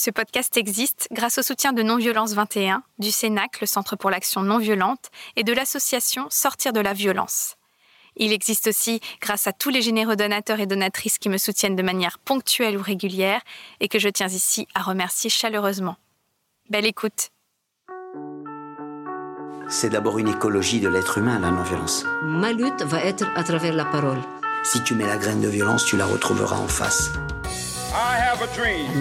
Ce podcast existe grâce au soutien de Non-Violence 21, du CENAC, le Centre pour l'action non violente, et de l'association Sortir de la violence. Il existe aussi grâce à tous les généreux donateurs et donatrices qui me soutiennent de manière ponctuelle ou régulière et que je tiens ici à remercier chaleureusement. Belle écoute. C'est d'abord une écologie de l'être humain, la non-violence. Ma lutte va être à travers la parole. Si tu mets la graine de violence, tu la retrouveras en face.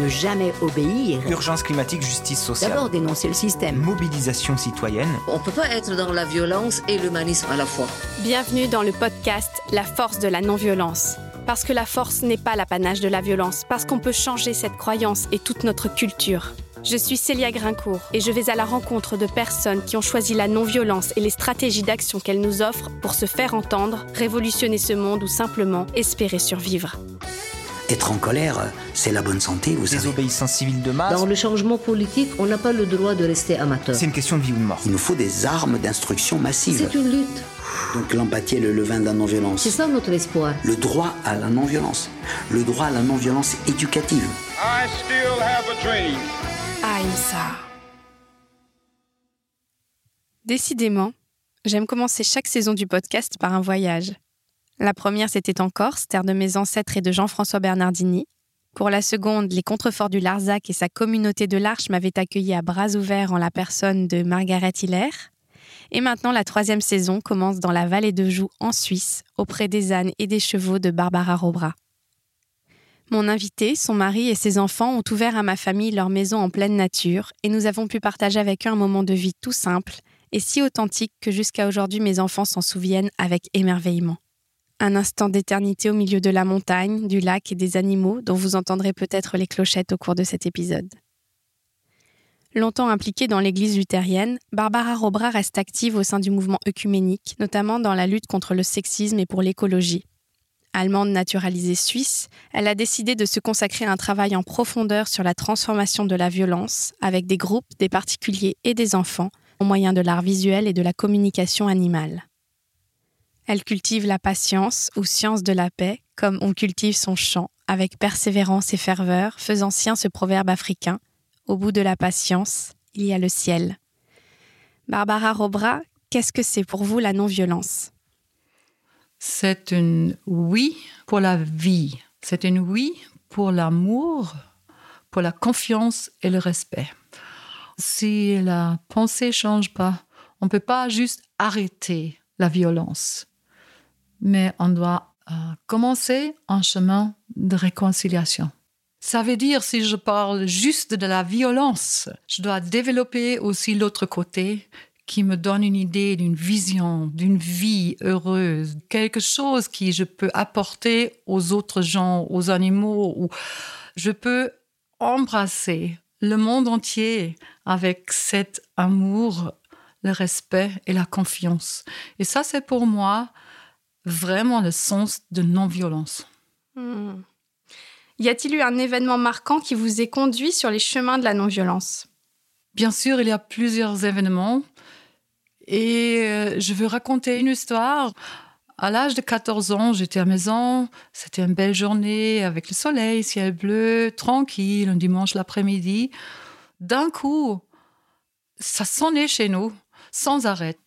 Ne jamais obéir. Urgence climatique, justice sociale. D'abord dénoncer le système. Mobilisation citoyenne. On ne peut pas être dans la violence et l'humanisme à la fois. Bienvenue dans le podcast La force de la non-violence. Parce que la force n'est pas l'apanage de la violence, parce qu'on peut changer cette croyance et toute notre culture. Je suis Célia Grincourt et je vais à la rencontre de personnes qui ont choisi la non-violence et les stratégies d'action qu'elle nous offre pour se faire entendre, révolutionner ce monde ou simplement espérer survivre. Être en colère, c'est la bonne santé, vous savez. Désobéissance civile de masse. Dans le changement politique, on n'a pas le droit de rester amateur. C'est une question de vie ou de mort. Il nous faut des armes d'instruction massive. C'est une lutte. Donc l'empathie est le levain de la non-violence. C'est ça notre espoir. Le droit à la non-violence. Le droit à la non-violence éducative. I still have a dream. Aïssa. Décidément, j'aime commencer chaque saison du podcast par un voyage. La première, c'était en Corse, terre de mes ancêtres et de Jean-François Bernardini. Pour la seconde, les contreforts du Larzac et sa communauté de l'Arche m'avaient accueilli à bras ouverts en la personne de Margaret Hiller. Et maintenant, la troisième saison commence dans la vallée de Joux, en Suisse, auprès des ânes et des chevaux de Barbara Robra. Mon invité, son mari et ses enfants ont ouvert à ma famille leur maison en pleine nature et nous avons pu partager avec eux un moment de vie tout simple et si authentique que jusqu'à aujourd'hui mes enfants s'en souviennent avec émerveillement. Un instant d'éternité au milieu de la montagne, du lac et des animaux dont vous entendrez peut-être les clochettes au cours de cet épisode. Longtemps impliquée dans l'église luthérienne, Barbara Robra reste active au sein du mouvement œcuménique, notamment dans la lutte contre le sexisme et pour l'écologie. Allemande naturalisée suisse, elle a décidé de se consacrer à un travail en profondeur sur la transformation de la violence avec des groupes, des particuliers et des enfants au moyen de l'art visuel et de la communication animale. Elle cultive la patience ou science de la paix, comme on cultive son chant, avec persévérance et ferveur, faisant sien ce proverbe africain Au bout de la patience, il y a le ciel. Barbara Robra, qu'est-ce que c'est pour vous la non-violence? C'est une oui pour la vie. C'est une oui pour l'amour, pour la confiance et le respect. Si la pensée change pas, on peut pas juste arrêter la violence, mais on doit euh, commencer un chemin de réconciliation. Ça veut dire, si je parle juste de la violence, je dois développer aussi l'autre côté qui me donne une idée d'une vision, d'une vie heureuse, quelque chose qui je peux apporter aux autres gens, aux animaux, ou je peux embrasser le monde entier avec cet amour, le respect et la confiance. Et ça, c'est pour moi vraiment le sens de non-violence. Hmm. Y a-t-il eu un événement marquant qui vous ait conduit sur les chemins de la non-violence? Bien sûr, il y a plusieurs événements. Et euh, je veux raconter une histoire. À l'âge de 14 ans, j'étais à la maison. C'était une belle journée avec le soleil, ciel bleu, tranquille, un dimanche l'après-midi. D'un coup, ça sonnait chez nous, sans arrêt.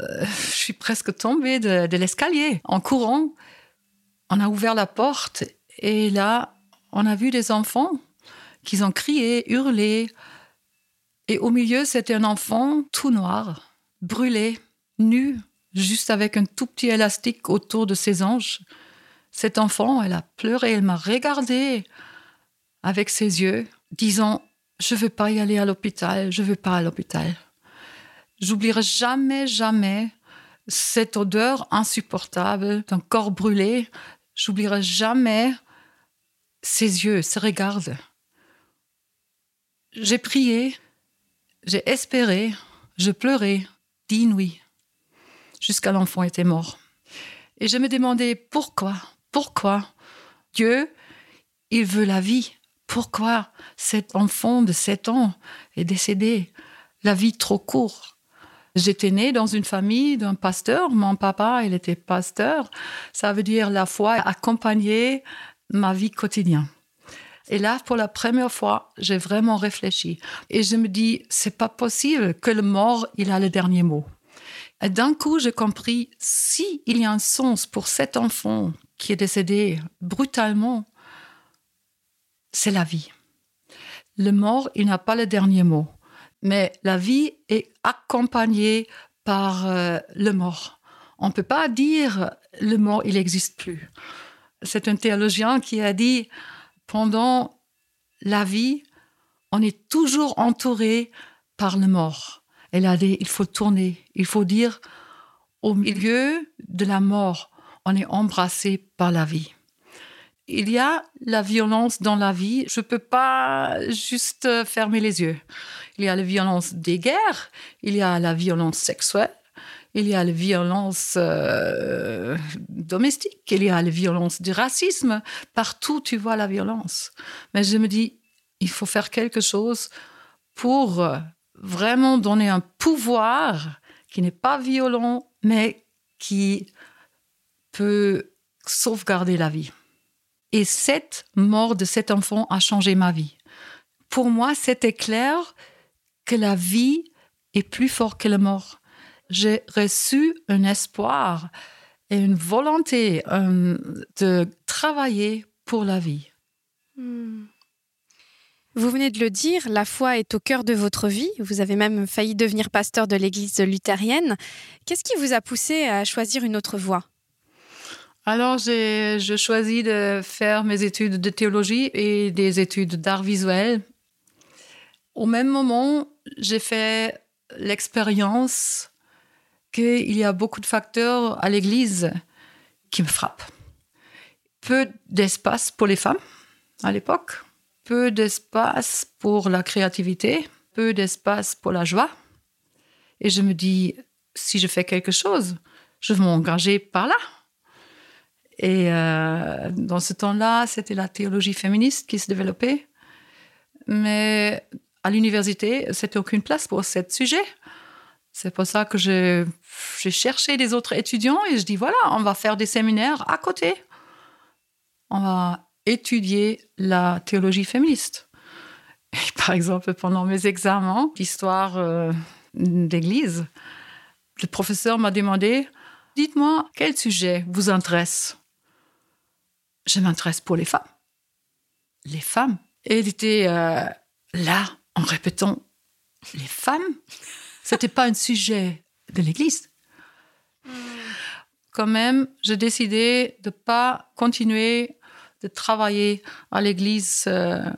Euh, je suis presque tombée de, l'escalier en courant. On a ouvert la porte et là, on a vu des enfants qui ont crié, hurlé. Et au milieu, c'était un enfant tout noir, brûlé, nu, juste avec un tout petit élastique autour de ses hanches. Cet enfant, elle a pleuré, elle m'a regardé avec ses yeux, disant Je veux pas y aller à l'hôpital, je veux pas à l'hôpital. J'oublierai jamais, jamais cette odeur insupportable d'un corps brûlé. J'oublierai jamais ses yeux, ses regards. J'ai prié, j'ai espéré, je pleurais, dix nuits, jusqu'à l'enfant était mort. Et je me demandais pourquoi, pourquoi Dieu, il veut la vie. Pourquoi cet enfant de 7 ans est décédé? La vie trop courte. J'étais née dans une famille d'un pasteur. Mon papa, il était pasteur. Ça veut dire la foi accompagner ma vie quotidienne. Et là, pour la première fois, j'ai vraiment réfléchi. Et je me dis, c'est pas possible que le mort, il a le dernier mot. Et d'un coup, j'ai compris, si il y a un sens pour cet enfant qui est décédé brutalement, c'est la vie. Le mort, il n'a pas le dernier mot. Mais la vie est accompagnée par euh, le mort. On ne peut pas dire le mort, il n'existe plus. C'est un théologien qui a dit, pendant la vie, on est toujours entouré par le mort. A dit, il faut tourner, il faut dire, au milieu de la mort, on est embrassé par la vie. Il y a la violence dans la vie, je ne peux pas juste fermer les yeux. Il y a la violence des guerres, il y a la violence sexuelle, il y a la violence euh, domestique, il y a la violence du racisme. Partout, tu vois la violence. Mais je me dis, il faut faire quelque chose pour vraiment donner un pouvoir qui n'est pas violent, mais qui peut sauvegarder la vie. Et cette mort de cet enfant a changé ma vie. Pour moi, c'était clair que la vie est plus forte que la mort j'ai reçu un espoir et une volonté euh, de travailler pour la vie. Hmm. Vous venez de le dire, la foi est au cœur de votre vie. Vous avez même failli devenir pasteur de l'église luthérienne. Qu'est-ce qui vous a poussé à choisir une autre voie? Alors, j'ai choisi de faire mes études de théologie et des études d'art visuel. Au même moment, j'ai fait l'expérience qu'il y a beaucoup de facteurs à l'Église qui me frappent. Peu d'espace pour les femmes à l'époque, peu d'espace pour la créativité, peu d'espace pour la joie. Et je me dis, si je fais quelque chose, je vais m'engager par là. Et euh, dans ce temps-là, c'était la théologie féministe qui se développait. Mais à l'université, c'était aucune place pour ce sujet. C'est pour ça que j'ai cherché des autres étudiants et je dis voilà, on va faire des séminaires à côté. On va étudier la théologie féministe. Par exemple, pendant mes examens d'histoire euh, d'église, le professeur m'a demandé Dites-moi, quel sujet vous intéresse? Je m'intéresse pour les femmes. Les femmes. Et il était euh, là en répétant Les femmes c'était pas un sujet de l'Église. Quand même, j'ai décidé de pas continuer de travailler à l'Église euh,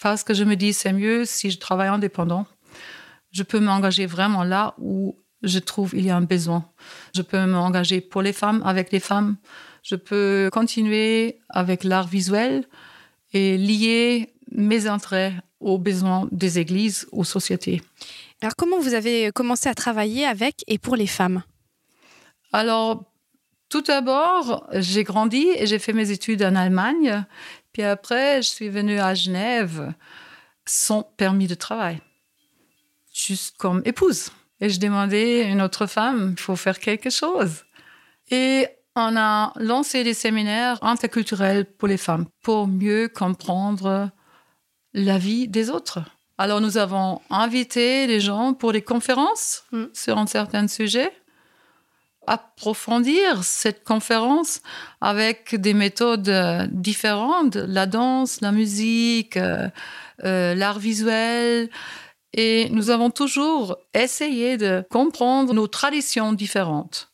parce que je me dis c'est mieux si je travaille indépendant. Je peux m'engager vraiment là où je trouve il y a un besoin. Je peux m'engager pour les femmes, avec les femmes. Je peux continuer avec l'art visuel et lier mes intérêts aux besoins des églises, aux sociétés. Alors comment vous avez commencé à travailler avec et pour les femmes? Alors tout d'abord, j'ai grandi et j'ai fait mes études en Allemagne. Puis après, je suis venue à Genève sans permis de travail, juste comme épouse. Et je demandais à une autre femme, il faut faire quelque chose. Et on a lancé des séminaires interculturels pour les femmes, pour mieux comprendre la vie des autres. Alors nous avons invité les gens pour des conférences mm. sur un certain sujet, approfondir cette conférence avec des méthodes différentes, la danse, la musique, euh, euh, l'art visuel. Et nous avons toujours essayé de comprendre nos traditions différentes.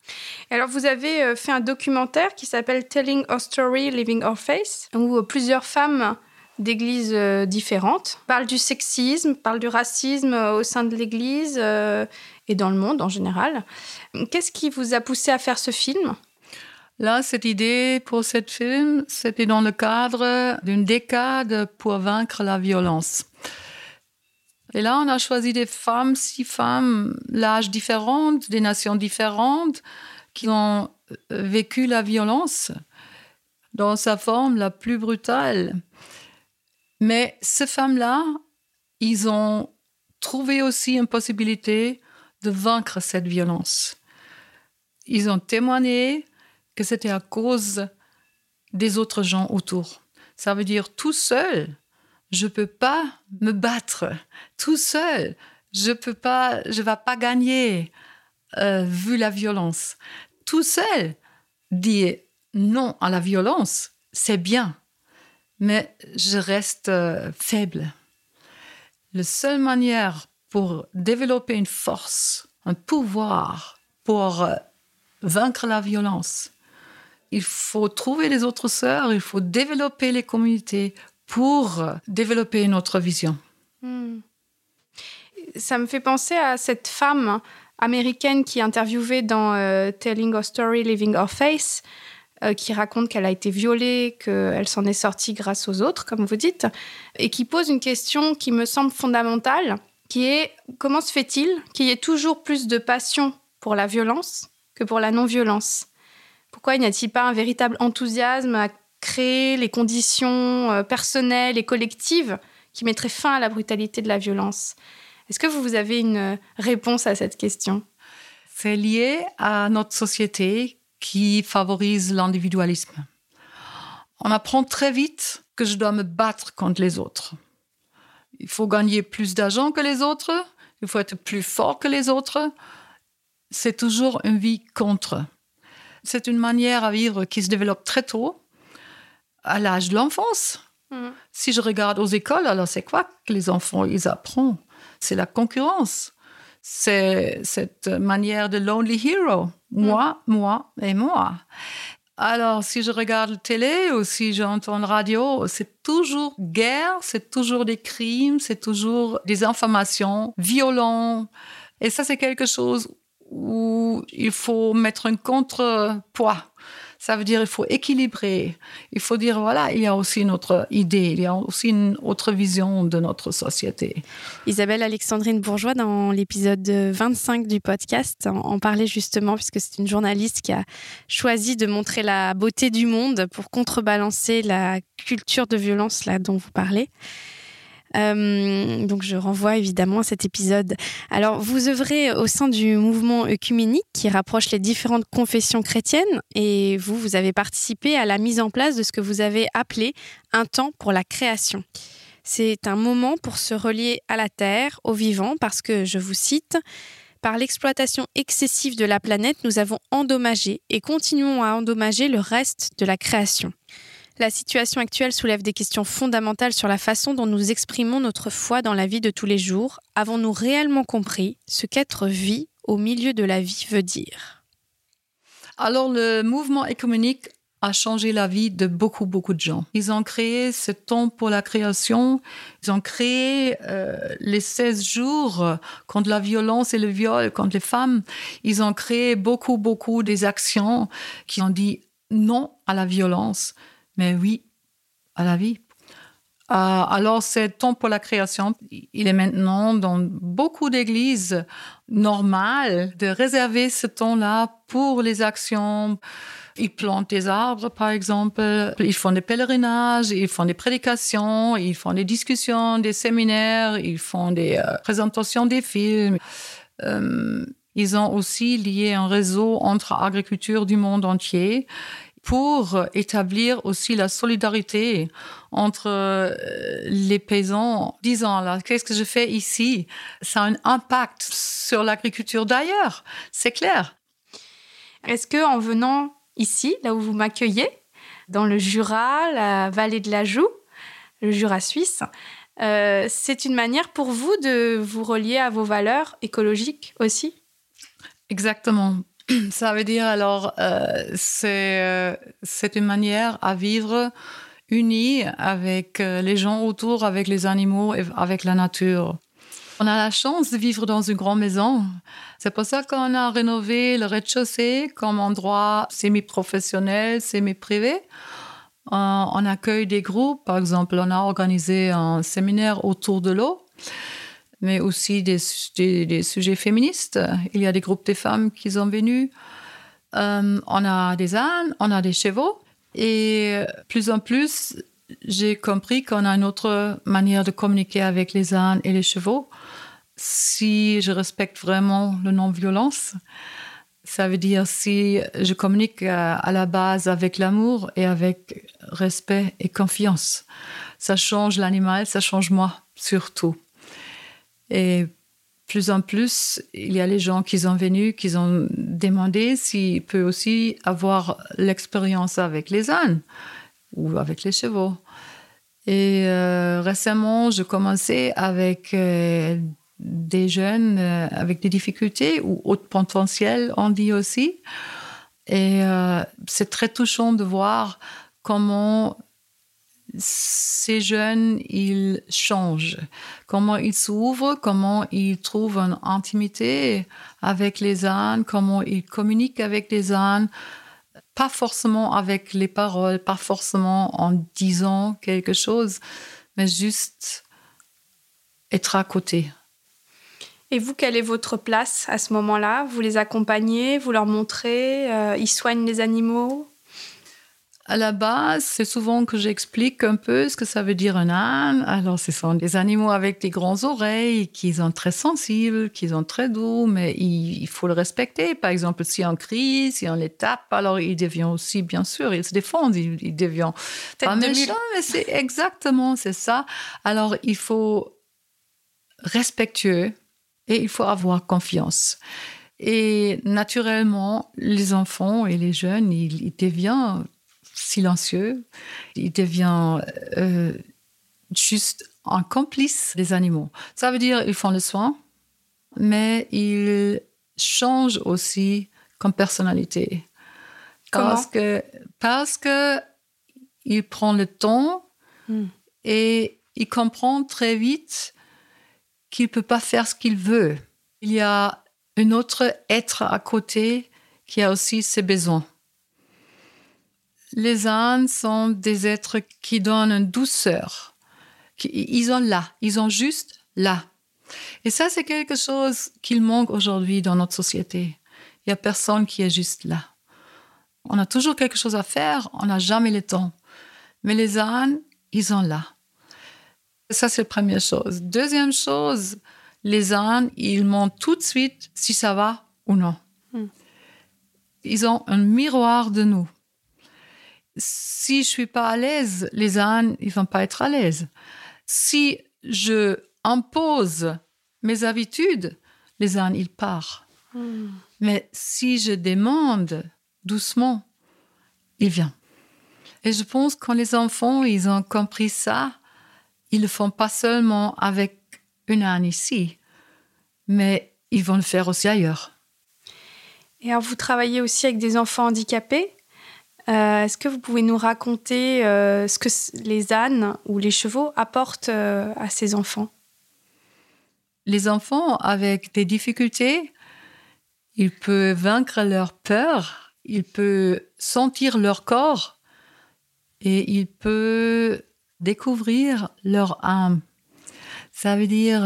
Alors, vous avez fait un documentaire qui s'appelle Telling Our Story, Living Our Face, où plusieurs femmes d'églises euh, différentes, parle du sexisme, parle du racisme euh, au sein de l'Église euh, et dans le monde en général. Qu'est-ce qui vous a poussé à faire ce film? Là, cette idée pour ce film, c'était dans le cadre d'une décade pour vaincre la violence. Et là, on a choisi des femmes, six femmes, l'âge différent, des nations différentes, qui ont vécu la violence dans sa forme la plus brutale. Mais ces femmes-là, ils ont trouvé aussi une possibilité de vaincre cette violence. Ils ont témoigné que c'était à cause des autres gens autour. Ça veut dire tout seul, je peux pas me battre tout seul. Je peux pas, je vais pas gagner euh, vu la violence. Tout seul, dire non à la violence, c'est bien, mais je reste euh, faible. La seule manière pour développer une force, un pouvoir pour euh, vaincre la violence, il faut trouver les autres sœurs, il faut développer les communautés pour développer notre vision. Hmm. Ça me fait penser à cette femme américaine qui est interviewée dans euh, Telling Our Story, Living Our Face, euh, qui raconte qu'elle a été violée, qu'elle s'en est sortie grâce aux autres, comme vous dites, et qui pose une question qui me semble fondamentale, qui est comment se fait-il qu'il y ait toujours plus de passion pour la violence que pour la non-violence? Pourquoi n'y a-t-il pas un véritable enthousiasme créer les conditions euh, personnelles et collectives qui mettraient fin à la brutalité de la violence est-ce que vous avez une réponse à cette question? C'est lié à notre société qui favorise l'individualisme. On apprend très vite que je dois me battre contre les autres. Il faut gagner plus d'argent que les autres, il faut être plus fort que les autres. C'est toujours une vie contre. C'est une manière à vivre qui se développe très tôt, à l'âge de l'enfance. Mmh. Si je regarde aux écoles, alors c'est quoi que les enfants ils apprennent? C'est la concurrence. C'est cette manière de lonely hero. Moi, mm. moi et moi. Alors, si je regarde la télé ou si j'entends la radio, c'est toujours guerre, c'est toujours des crimes, c'est toujours des informations violentes. Et ça, c'est quelque chose où il faut mettre un contrepoids ça veut dire il faut équilibrer. Il faut dire, voilà, il y a aussi une autre idée, il y a aussi une autre vision de notre société. Isabelle Alexandrine Bourgeois, dans l'épisode 25 du podcast, en parlait justement, puisque c'est une journaliste qui a choisi de montrer la beauté du monde pour contrebalancer la culture de violence là dont vous parlez. Euh, donc je renvoie évidemment à cet épisode. Alors vous œuvrez au sein du mouvement œcuménique qui rapproche les différentes confessions chrétiennes et vous, vous avez participé à la mise en place de ce que vous avez appelé un temps pour la création. C'est un moment pour se relier à la Terre, au vivant, parce que, je vous cite, par l'exploitation excessive de la planète, nous avons endommagé et continuons à endommager le reste de la création. La situation actuelle soulève des questions fondamentales sur la façon dont nous exprimons notre foi dans la vie de tous les jours. Avons-nous réellement compris ce qu'être vie au milieu de la vie veut dire? Alors le mouvement économique a changé la vie de beaucoup, beaucoup de gens. Ils ont créé ce temps pour la création. Ils ont créé euh, les 16 jours contre la violence et le viol contre les femmes. Ils ont créé beaucoup, beaucoup des actions qui ont dit non à la violence, mais oui, à la vie. Euh, alors, c'est temps pour la création. Il est maintenant dans beaucoup d'églises normales de réserver ce temps-là pour les actions. Ils plantent des arbres, par exemple. Ils font des pèlerinages, ils font des prédications, ils font des discussions, des séminaires, ils font des euh, présentations des films. Euh, ils ont aussi lié un réseau entre agriculture du monde entier pour établir aussi la solidarité entre euh, les paysans, disant là, qu'est-ce que je fais ici? Ça a un impact sur l'agriculture d'ailleurs, c'est clair. Est-ce que en venant ici, là où vous m'accueillez, dans le Jura, la vallée de la Joux, le Jura suisse, euh, c'est une manière pour vous de vous relier à vos valeurs écologiques aussi? Exactement. Ça veut dire alors, euh, euh, c'est une manière à vivre unie avec euh, les gens autour, avec les animaux et avec la nature. On a la chance de vivre dans une grande maison. C'est pour ça qu'on a rénové le rez-de-chaussée comme endroit semi-professionnel, semi-privé. on accueille des groupes. Par exemple, on a organisé un séminaire autour de l'eau mais aussi des, sujets féministes. Il y a des groupes de femmes qui sont venus. Euh, on a des ânes, on a des chevaux. Et plus en plus, j'ai compris qu'on a une autre manière de communiquer avec les ânes et les chevaux. Si je respecte vraiment le non-violence, Ça veut dire si je communique à, à la base avec l'amour et avec respect et confiance. Ça change l'animal, ça change moi surtout. Et plus en plus, il y a les gens qui sont venus, qui ont demandé s'il peut aussi avoir l'expérience avec les ânes ou avec les chevaux. Et euh, récemment, je commençais avec euh, des jeunes euh, avec des difficultés ou haut potentiel, on dit aussi. Et c'est très touchant de voir comment ces jeunes, ils changent, comment ils s'ouvrent, comment ils trouvent une intimité avec les ânes, comment ils communiquent avec les ânes, pas forcément avec les paroles, pas forcément en disant quelque chose, mais juste être à côté. Et vous, quelle est votre place à ce moment-là? Vous les accompagnez, vous leur montrez, euh, ils soignent les animaux? À la base, c'est souvent que j'explique un peu ce que ça veut dire un âne. Alors, ce sont des animaux avec des grandes oreilles, qui sont très sensibles, qui sont très doux, mais il, il faut le respecter. Par exemple, si on crie, si on les tape, alors ils deviennent aussi, bien sûr, ils se défendent, ils, ils deviennent Tête pas mais c'est exactement, c'est ça. Alors, il faut respectueux et il faut avoir confiance. Et naturellement, les enfants et les jeunes, ils, ils deviennent silencieux, ils deviennent euh, juste un complice des animaux. Ça veut dire ils font le soin, mais ils changent aussi comme personnalité. Comment? Parce que, parce que il prend le temps Hmm. et il comprend très vite qu'il ne peut pas faire ce qu'il veut. Il y a un autre être à côté qui a aussi ses besoins. Les ânes sont des êtres qui donnent une douceur. Ils sont là, ils sont juste là. Et ça, c'est quelque chose qu'il manque aujourd'hui dans notre société. Il n'y a personne qui est juste là. On a toujours quelque chose à faire, on n'a jamais le temps. Mais les ânes, ils sont là. Ça, c'est la première chose. Deuxième chose, les ânes, ils montrent tout de suite si ça va ou non. Hmm. Ils ont un miroir de nous. Si je suis pas à l'aise, les ânes, ils vont pas être à l'aise. Si je impose mes habitudes, les ânes, ils partent. Mais si je demande doucement, il vient. Et je pense que quand les enfants, ils ont compris ça, ils le font pas seulement avec une âne ici, mais ils vont le faire aussi ailleurs. Et alors, vous travaillez aussi avec des enfants handicapés? Euh, Est-ce que vous pouvez nous raconter euh, ce que les ânes ou les chevaux apportent euh, à ces enfants? Les enfants avec des difficultés, ils peuvent vaincre leur peur, ils peuvent sentir leur corps et ils peuvent découvrir leur âme. Ça veut dire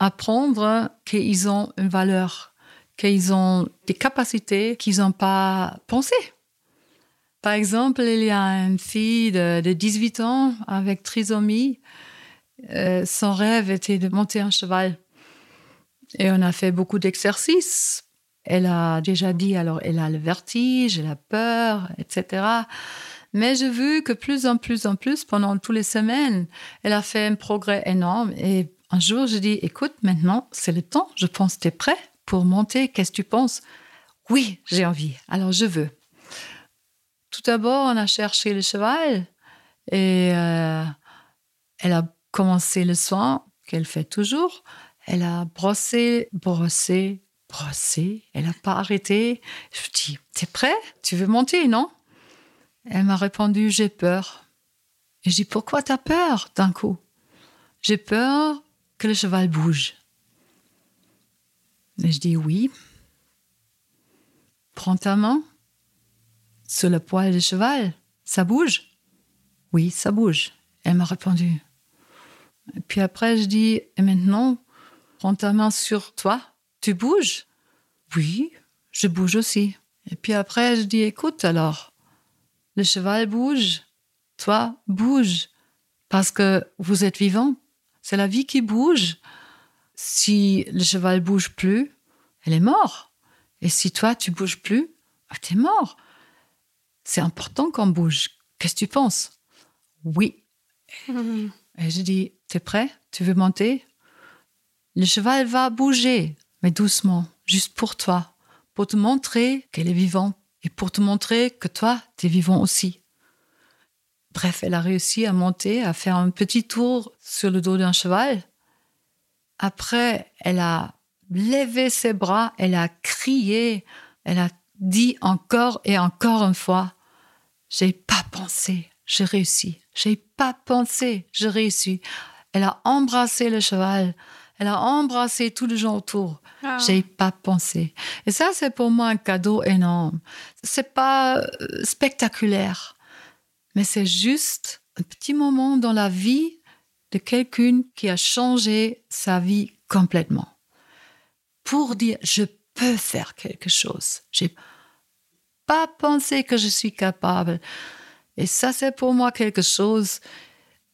apprendre qu'ils ont une valeur, qu'ils ont des capacités qu'ils n'ont pas pensées. Par exemple, il y a une fille de, de 18 ans avec trisomie. Euh, son rêve était de monter un cheval. Et on a fait beaucoup d'exercices. Elle a déjà dit, alors elle a le vertige, elle a peur, etc. Mais j'ai vu que plus en plus en plus, pendant toutes les semaines, elle a fait un progrès énorme. Et un jour, je dis, écoute, maintenant, c'est le temps. Je pense tu es prêt pour monter. Qu'est-ce que tu penses? Oui, j'ai envie. Alors, je veux. Tout d'abord, on a cherché le cheval et euh, elle a commencé le soin qu'elle fait toujours. Elle a brossé, brossé, brossé. Elle n'a pas arrêté. Je lui dis, t'es prêt? Tu veux monter, non? Elle m'a répondu, j'ai peur. Et je dis, pourquoi t'as peur d'un coup? J'ai peur que le cheval bouge. Et je dis, oui. Prends ta main sur le poil du cheval. Ça bouge? Oui, ça bouge. Elle m'a répondu. Et puis après, je dis, et maintenant, prends ta main sur toi. Tu bouges? Oui, je bouge aussi. Et puis après, je dis, écoute alors, le cheval bouge, toi bouge, parce que vous êtes vivant. C'est la vie qui bouge. Si le cheval bouge plus, elle est morte. Et si toi, tu bouges plus, ah, t'es mort. C'est important qu'on bouge. Qu'est-ce que tu penses? Oui. Et je dis, t'es prêt? Tu veux monter? Le cheval va bouger, mais doucement, juste pour toi, pour te montrer qu'elle est vivante et pour te montrer que toi, t'es vivant aussi. Bref, elle a réussi à monter, à faire un petit tour sur le dos d'un cheval. Après, elle a levé ses bras, elle a crié, elle a dit encore et encore une fois, j'ai pas pensé, j'ai réussi. J'ai pas pensé, j'ai réussi. Elle a embrassé le cheval, elle a embrassé tous les gens autour. Ah. J'ai pas pensé. Et ça, c'est pour moi un cadeau énorme. C'est pas euh, spectaculaire, mais c'est juste un petit moment dans la vie de quelqu'un qui a changé sa vie complètement. Pour dire, je peux faire quelque chose. J'ai pas pensé que je suis capable. Et ça, c'est pour moi quelque chose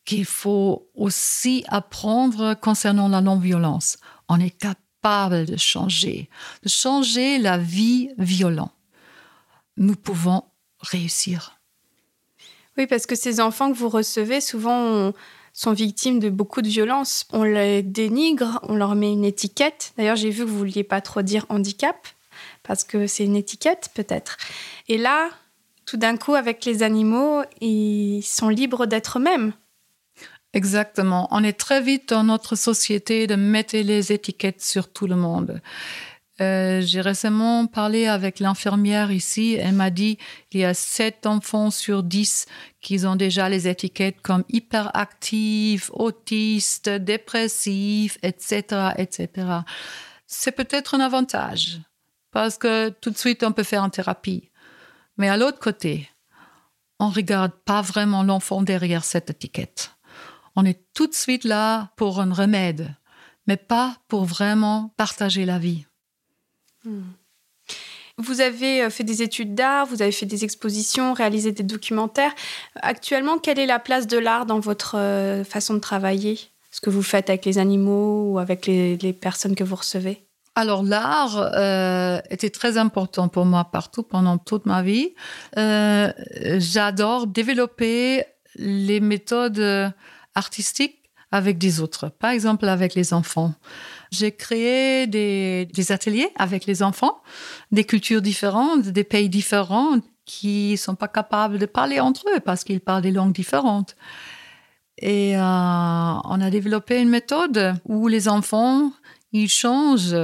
qu'il faut aussi apprendre concernant la non-violence. On est capable de changer, de changer la vie violente. Nous pouvons réussir. Oui, parce que ces enfants que vous recevez, souvent, sont victimes de beaucoup de violences. On les dénigre, on leur met une étiquette. D'ailleurs, j'ai vu que vous vouliez pas trop dire handicap, parce que c'est une étiquette, peut-être. Et là, tout d'un coup, avec les animaux, ils sont libres d'être eux-mêmes. Exactement. On est très vite dans notre société de mettre les étiquettes sur tout le monde. Euh, J'ai récemment parlé avec l'infirmière ici. Elle m'a dit qu'il y a 7 enfants sur 10 qui ont déjà les étiquettes comme hyperactifs, autistes, dépressifs, etc., etc. C'est peut-être un avantage parce que tout de suite on peut faire en thérapie. Mais à l'autre côté, on regarde pas vraiment l'enfant derrière cette étiquette. On est tout de suite là pour un remède, mais pas pour vraiment partager la vie. Vous avez euh, fait des études d'art, vous avez fait des expositions, réalisé des documentaires. Actuellement, quelle est la place de l'art dans votre euh, façon de travailler? Ce que vous faites avec les animaux ou avec les personnes que vous recevez? Alors l'art euh, était très important pour moi partout pendant toute ma vie. Euh, J'adore développer les méthodes artistiques avec des autres, par exemple avec les enfants. J'ai créé des, ateliers avec les enfants, des cultures différentes, des pays différents qui sont pas capables de parler entre eux parce qu'ils parlent des langues différentes. Et euh, on a développé une méthode où les enfants, ils changent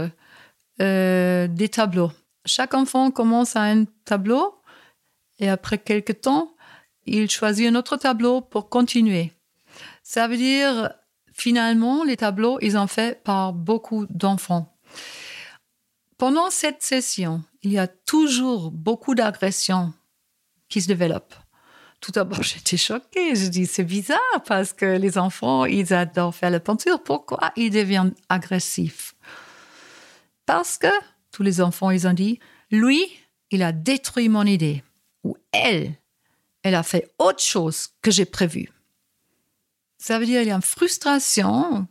euh, des tableaux. Chaque enfant commence à un tableau et après quelques temps, il choisit un autre tableau pour continuer. Ça veut dire finalement, les tableaux, ils ont fait par beaucoup d'enfants. Pendant cette session, il y a toujours beaucoup d'agressions qui se développent. Tout d'abord, j'étais choquée. Je dis, c'est bizarre parce que les enfants, ils adorent faire la peinture. Pourquoi ils deviennent agressifs? Parce que tous les enfants, ils ont dit, lui, il a détruit mon idée. Ou elle, elle a fait autre chose que j'ai prévu. Ça veut dire qu'il y a une frustration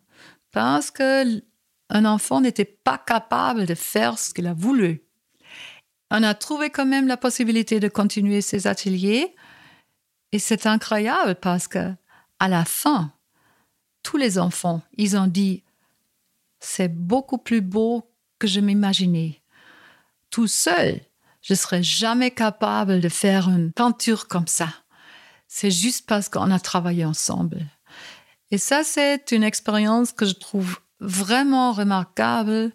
parce que un enfant n'était pas capable de faire ce qu'il a voulu. On a trouvé quand même la possibilité de continuer ces ateliers et c'est incroyable parce que à la fin, tous les enfants, ils ont dit c'est beaucoup plus beau que je m'imaginais. Tout seul, je serais jamais capable de faire une peinture comme ça. C'est juste parce qu'on a travaillé ensemble. Et ça, c'est une expérience que je trouve vraiment remarquable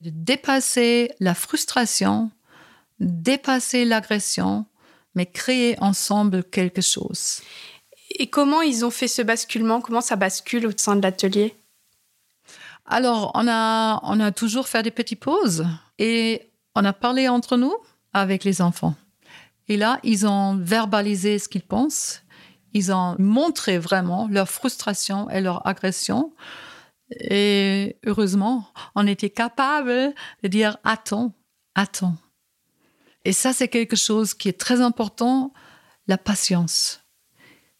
de dépasser la frustration, dépasser l'agression, mais créer ensemble quelque chose. Et comment ils ont fait ce basculement? Comment ça bascule au sein de l'atelier? Alors, on a, on a toujours fait des petites pauses et on a parlé entre nous avec les enfants. Et là, ils ont verbalisé ce qu'ils pensent. Ils ont montré vraiment leur frustration et leur agression. Et heureusement, on était capable de dire attends, attends. Et ça, c'est quelque chose qui est très important, la patience.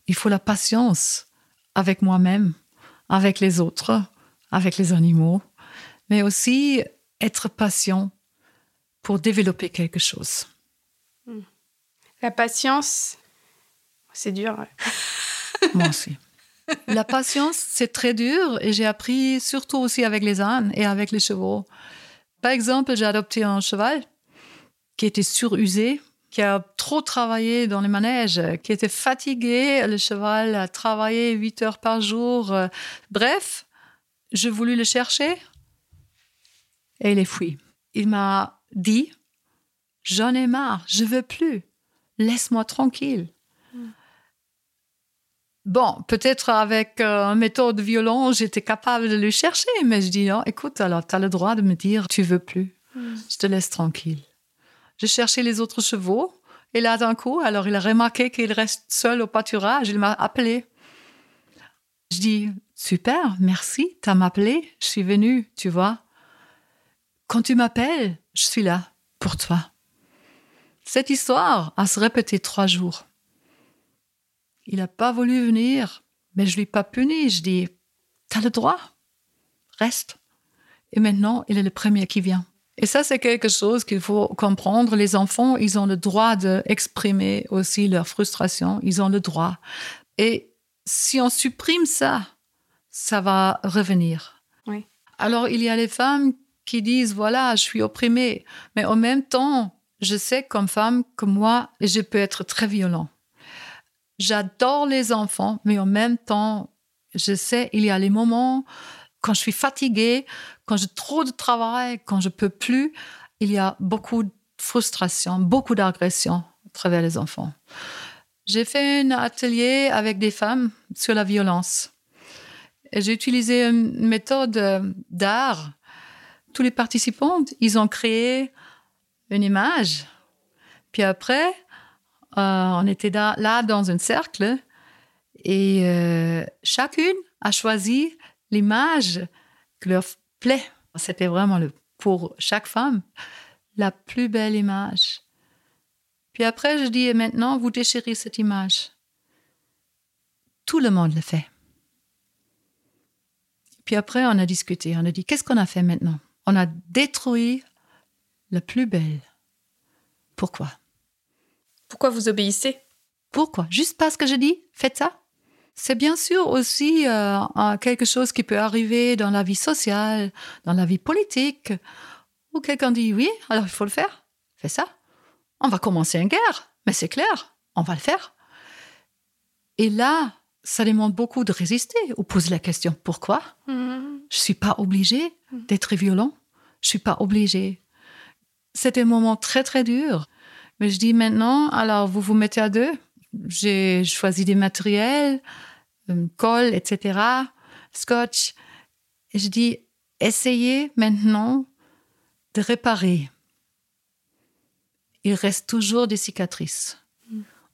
Il faut la patience avec moi-même, avec les autres, avec les animaux, mais aussi être patient pour développer quelque chose. La patience, c'est dur. Moi aussi. La patience, c'est très dur et j'ai appris surtout aussi avec les ânes et avec les chevaux. Par exemple, j'ai adopté un cheval qui était surusé, qui a trop travaillé dans les manèges, qui était fatigué. Le cheval a travaillé 8 heures par jour. Bref, je voulus le chercher et il est fui. Il m'a dit J'en ai marre, je veux plus, laisse-moi tranquille. Bon, peut-être avec euh, méthode violente, j'étais capable de le chercher, mais je dis non, écoute, alors tu as le droit de me dire tu veux plus. Je te laisse tranquille. Je cherchais les autres chevaux et là d'un coup, alors il a remarqué qu'il reste seul au pâturage, il m'a appelé. Je dis super, merci, tu as m'appelé, je suis venue, tu vois. Quand tu m'appelles, je suis là pour toi. Cette histoire a se répété trois jours. Il n'a pas voulu venir, mais je lui ai pas puni. Je dis, t'as le droit, reste. Et maintenant, il est le premier qui vient. Et ça, c'est quelque chose qu'il faut comprendre. Les enfants, ils ont le droit d'exprimer aussi leur frustration. Ils ont le droit. Et si on supprime ça, ça va revenir. Oui. Alors, il y a les femmes qui disent, voilà, je suis opprimée. Mais en même temps, je sais comme femme que moi, je peux être très violent. J'adore les enfants, mais en même temps, je sais, il y a les moments quand je suis fatiguée, quand j'ai trop de travail, quand je peux plus, il y a beaucoup de frustration, beaucoup d'agression à travers les enfants. J'ai fait un atelier avec des femmes sur la violence. J'ai utilisé une méthode euh, d'art. Tous les participants, ils ont créé une image. Puis après, euh, on était là, là, dans un cercle et euh, chacune a choisi l'image qui leur plaît. C'était vraiment le, pour chaque femme la plus belle image. Puis après, je dis, maintenant, vous déchirez cette image. Tout le monde le fait. Puis après, on a discuté. On a dit, qu'est-ce qu'on a fait maintenant? On a détruit la plus belle. Pourquoi? Pourquoi vous obéissez? Pourquoi? Juste parce que je dis, faites ça c'est bien sûr aussi euh, quelque chose qui peut arriver dans la vie sociale, dans la vie politique, où quelqu'un dit oui, alors il faut le faire, fais ça. On va commencer une guerre, mais c'est clair, on va le faire. Et là, ça demande beaucoup de résister ou poser la question pourquoi? Mhm. Je suis pas obligée d'être violent, je suis pas obligée. C'était un moment très très dur, mais je dis maintenant, alors vous vous mettez à deux. J'ai choisi des matériels, une colle, etc., scotch. Et je dis, essayez maintenant de réparer. Il reste toujours des cicatrices.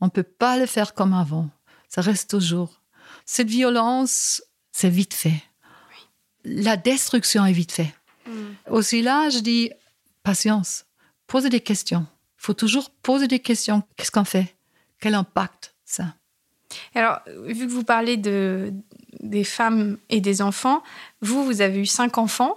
On ne peut pas le faire comme avant. Ça reste toujours. Cette violence, c'est vite fait. La destruction est vite fait. Aussi là, je dis, patience, posez des questions. Il faut toujours poser des questions. Qu'est-ce qu'on fait? Quel impact ça Alors, vu que vous parlez de, des femmes et des enfants, vous, vous avez eu cinq enfants.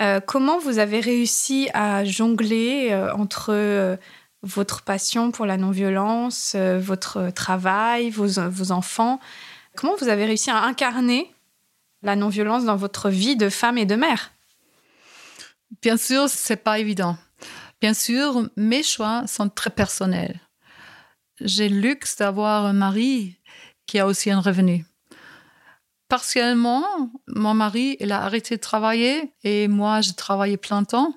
Euh, comment vous avez réussi à jongler euh, entre euh, votre passion pour la non-violence, euh, votre travail, vos, vos enfants Comment vous avez réussi à incarner la non-violence dans votre vie de femme et de mère? Bien sûr, c'est pas évident. Bien sûr, mes choix sont très personnels. J'ai le luxe d'avoir un mari qui a aussi un revenu. Partiellement, mon mari, il a arrêté de travailler et moi, je travaillais plein temps.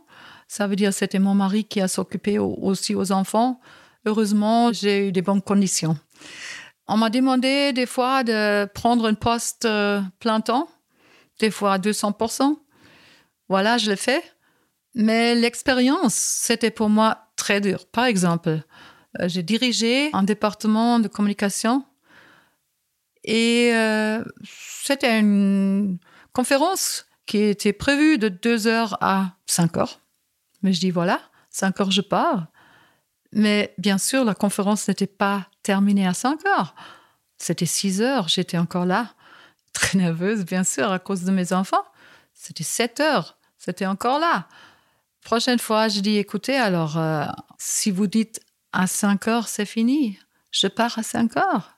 Ça veut dire c'était mon mari qui a s'occupé au- aussi aux enfants. Heureusement, j'ai eu des bonnes conditions. On m'a demandé des fois de prendre un poste euh, plein temps, des fois à 200%. Voilà, je l'ai fait. Mais l'expérience, c'était pour moi très dur. Par exemple, euh, j'ai dirigé un département de communication et euh, c'était une conférence qui était prévue de 2 heures à 5 heures. Mais je dis voilà, 5 heures je pars. Mais bien sûr, la conférence n'était pas terminée à 5 heures. C'était 6 heures, j'étais encore là, très nerveuse bien sûr à cause de mes enfants. C'était 7 heures, c'était encore là. Prochaine fois, je dis, écoutez, alors, euh, si vous dites à 5 heures, c'est fini, je pars à 5 heures.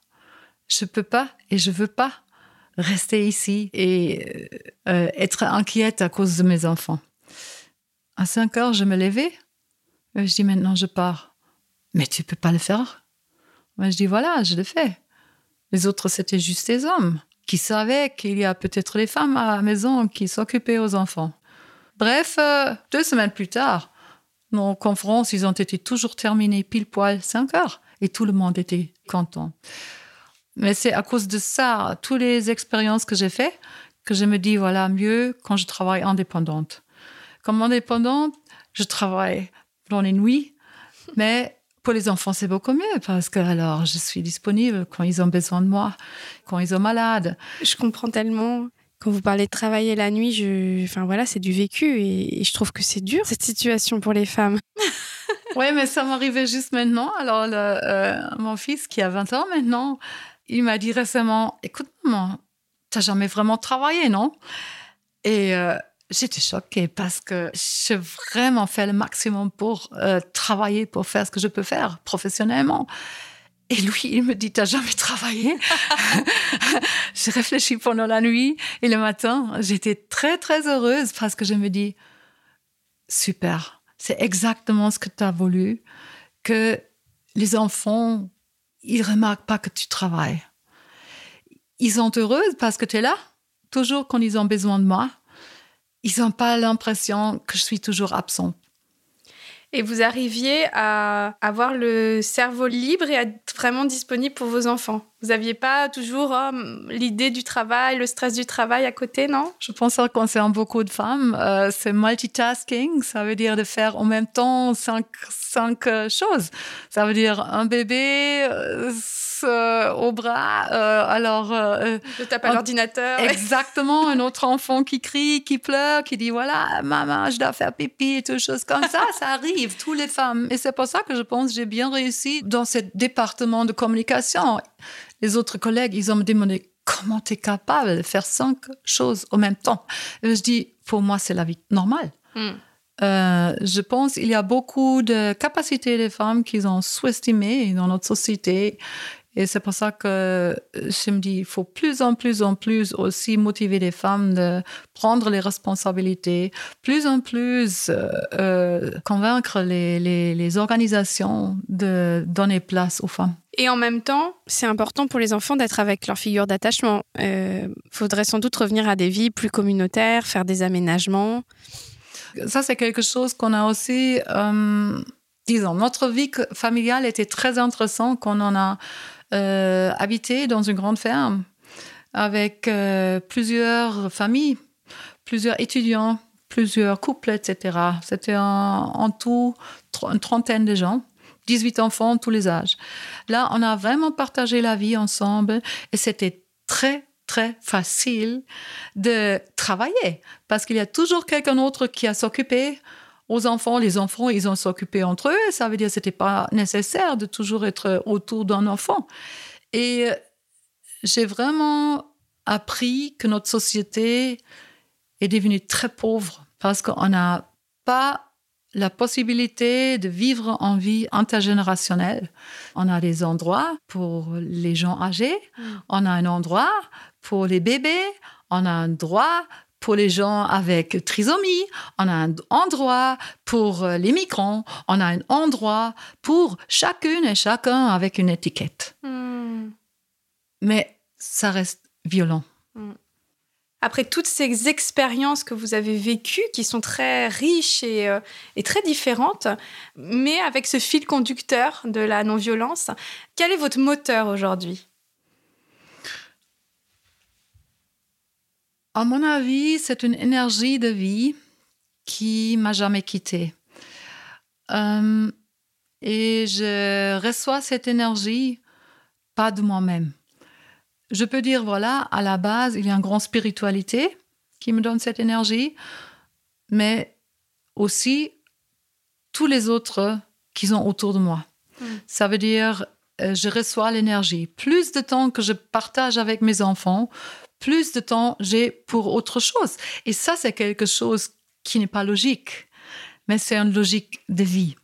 Je peux pas et je veux pas rester ici et euh, être inquiète à cause de mes enfants. À 5 heures, je me levais. Je dis, maintenant, je pars. Mais tu peux pas le faire. Je dis, voilà, je le fais. Les autres, c'était juste des hommes qui savaient qu'il y a peut-être des femmes à la maison qui s'occupaient aux enfants. Bref, euh, deux semaines plus tard, nos conférences, ils ont été toujours terminées pile poil 5 heures et tout le monde était content. Mais c'est à cause de ça, toutes les expériences que j'ai faites, que je me dis, voilà, mieux quand je travaille indépendante. Comme indépendante, je travaille dans les nuits, mais pour les enfants, c'est beaucoup mieux parce que alors je suis disponible quand ils ont besoin de moi, quand ils sont malades. Je comprends tellement. Quand vous parlez de travailler la nuit, je... enfin voilà, c'est du vécu et, je trouve que c'est dur cette situation pour les femmes. oui, mais ça m'arrivait juste maintenant. Alors euh, mon fils qui a 20 ans maintenant, il m'a dit récemment, écoute maman, t'as jamais vraiment travaillé, non? Et euh, J'étais choquée parce que j'ai vraiment fait le maximum pour euh, travailler, pour faire ce que je peux faire professionnellement. Et lui, il me dit, t'as jamais travaillé? J'ai réfléchi pendant la nuit et le matin, j'étais très, très heureuse parce que je me dis, super, c'est exactement ce que tu as voulu, que les enfants, ils remarquent pas que tu travailles. Ils sont heureux parce que tu es là, toujours quand ils ont besoin de moi ils n'ont pas l'impression que je suis toujours absente. Et vous arriviez à avoir le cerveau libre et à être vraiment disponible pour vos enfants? Vous n'aviez pas toujours oh, l'idée du travail, le stress du travail à côté, non? Je pense que ça concerne beaucoup de femmes. Euh, c'est multitasking, ça veut dire de faire en même temps cinq, cinq euh, choses. Ça veut dire un bébé, euh, euh, au bras. Euh, alors, euh, je tape à l'ordinateur. Exactement, un autre enfant qui crie, qui pleure, qui dit voilà, maman, je dois faire pipi et toutes choses comme ça. ça arrive, toutes les femmes. Et c'est pour ça que je pense que j'ai bien réussi dans ce département de communication. Les autres collègues, ils ont me demandé comment tu es capable de faire cinq choses en même temps? Et je dis pour moi, c'est la vie normale. Hmm. je pense qu'il y a beaucoup de capacités des femmes qui ont sous-estimées dans notre société et c'est pour ça que je me dis, il faut plus en plus en plus aussi motiver les femmes de prendre les responsabilités, plus en plus euh, euh, convaincre les, les, les, organisations de donner place aux femmes. Et en même temps, c'est important pour les enfants d'être avec leur figure d'attachement. Il euh, faudrait sans doute revenir à des vies plus communautaires, faire des aménagements. Ça, c'est quelque chose qu'on a aussi disons, notre vie familiale était très intéressante quand on a euh, habité dans une grande ferme avec euh, plusieurs familles, plusieurs étudiants, plusieurs couples, etc. C'était en, tout une trentaine de gens. 18 enfants, tous les âges. Là, on a vraiment partagé la vie ensemble et c'était très, très facile de travailler parce qu'il y a toujours quelqu'un d'autre qui a s'occupé aux enfants. Les enfants, ils ont s'occupé entre eux. Ça veut dire que c'était pas nécessaire de toujours être autour d'un enfant. Et j'ai vraiment appris que notre société est devenue très pauvre parce qu'on n'a pas la possibilité de vivre en vie intergénérationnelle. On a des endroits pour les gens âgés, mm. on a un endroit pour les bébés, on a un endroit pour les gens avec trisomie, on a un endroit pour les migrants, on a un endroit pour chacune et chacun avec une étiquette. Hmm. Mais ça reste violent. Hmm. Après toutes ces expériences que vous avez vécues, qui sont très riches et, euh, et très différentes, mais avec ce fil conducteur de la non-violence, quel est votre moteur aujourd'hui? À mon avis, c'est une énergie de vie qui m'a jamais quittée. Euh, et je reçois cette énergie pas de moi-même. Je peux dire, voilà, à la base, il y a une grande spiritualité qui me donne cette énergie, mais aussi tous les autres qui sont autour de moi. Hmm. Ça veut dire, euh, je reçois l'énergie. Plus de temps que je partage avec mes enfants, plus de temps j'ai pour autre chose. Et ça, c'est quelque chose qui n'est pas logique. mais c'est une logique de vie.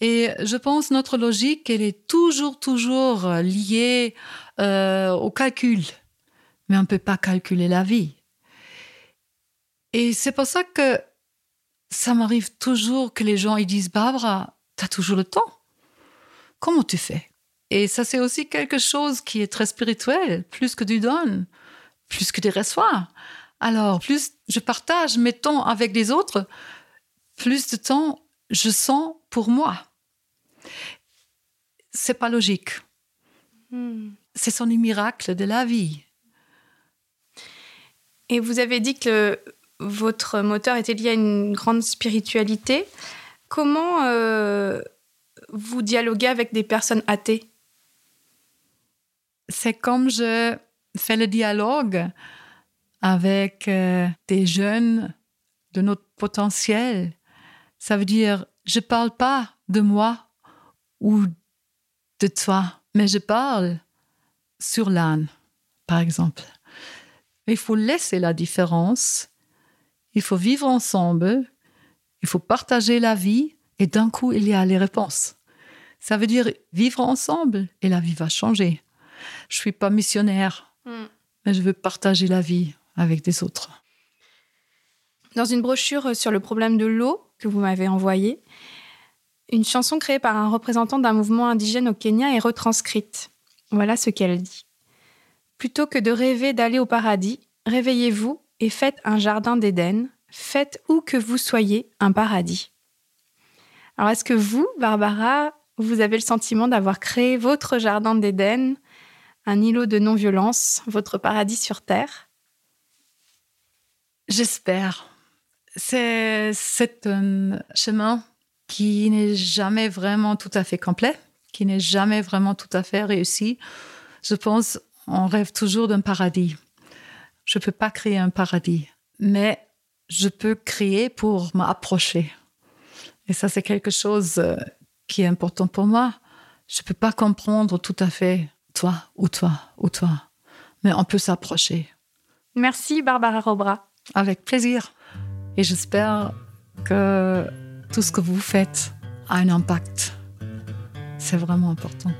Et je pense notre logique, elle est toujours, toujours liée euh, au calcul. Mais on ne peut pas calculer la vie. Et c'est pour ça que ça m'arrive toujours que les gens ils disent Barbara, tu as toujours le temps. Comment tu fais? Et ça, c'est aussi quelque chose qui est très spirituel, plus que du don, plus que des reçois. Alors, plus je partage mes temps avec les autres, plus de temps je sens pour moi. C'est pas logique. Hmm. C'est son miracle de la vie. Et vous avez dit que votre moteur était lié à une grande spiritualité. Comment euh, vous dialoguez avec des personnes athées? C'est comme je fais le dialogue avec euh, des jeunes de notre potentiel. Ça veut dire, je parle pas de moi ou de toi, mais je parle sur l'âne, par exemple. Il faut laisser la différence, il faut vivre ensemble, il faut partager la vie et d'un coup, il y a les réponses. Ça veut dire vivre ensemble et la vie va changer. Je suis pas missionnaire, Hmm. mais je veux partager la vie avec des autres. Dans une brochure sur le problème de l'eau que vous m'avez envoyée, une chanson créée par un représentant d'un mouvement indigène au Kenya est retranscrite. Voilà ce qu'elle dit. Plutôt que de rêver d'aller au paradis, réveillez-vous et faites un jardin d'Éden. Faites où que vous soyez un paradis. Alors est-ce que vous, Barbara, vous avez le sentiment d'avoir créé votre jardin d'Éden, un îlot de non-violence, votre paradis sur Terre? J'espère. C'est un chemin qui n'est jamais vraiment tout à fait complet, qui n'est jamais vraiment tout à fait réussi. Je pense on rêve toujours d'un paradis. Je ne peux pas créer un paradis, mais je peux créer pour m'approcher. Et ça, c'est quelque chose euh, qui est important pour moi. Je ne peux pas comprendre tout à fait toi ou toi ou toi, mais on peut s'approcher. Merci Barbara Robra. Avec plaisir. Et j'espère que tout ce que vous faites a un impact. C'est vraiment important.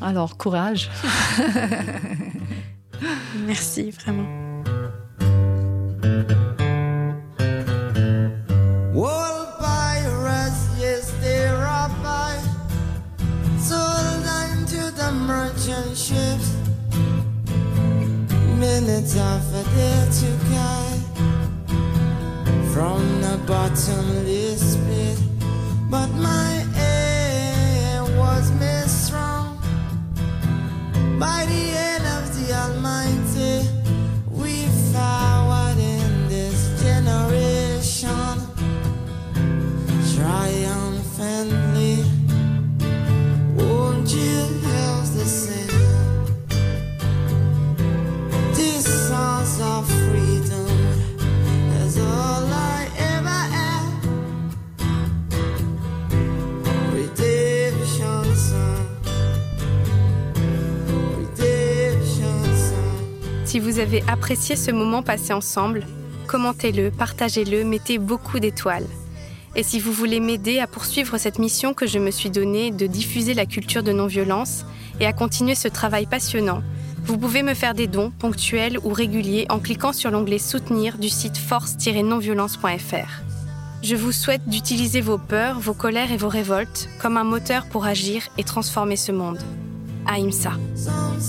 Alors, courage. Merci vraiment. All pirates, yes, they robbed by, sold unto the merchant ships. Minutes after they took I from the bottomless pit, but my mighty Si vous avez apprécié ce moment passé ensemble, commentez-le, partagez-le, mettez beaucoup d'étoiles. Et si vous voulez m'aider à poursuivre cette mission que je me suis donnée de diffuser la culture de non-violence et à continuer ce travail passionnant, vous pouvez me faire des dons ponctuels ou réguliers en cliquant sur l'onglet Soutenir du site force-nonviolence.fr. Je vous souhaite d'utiliser vos peurs, vos colères et vos révoltes comme un moteur pour agir et transformer ce monde. Aimsa. Some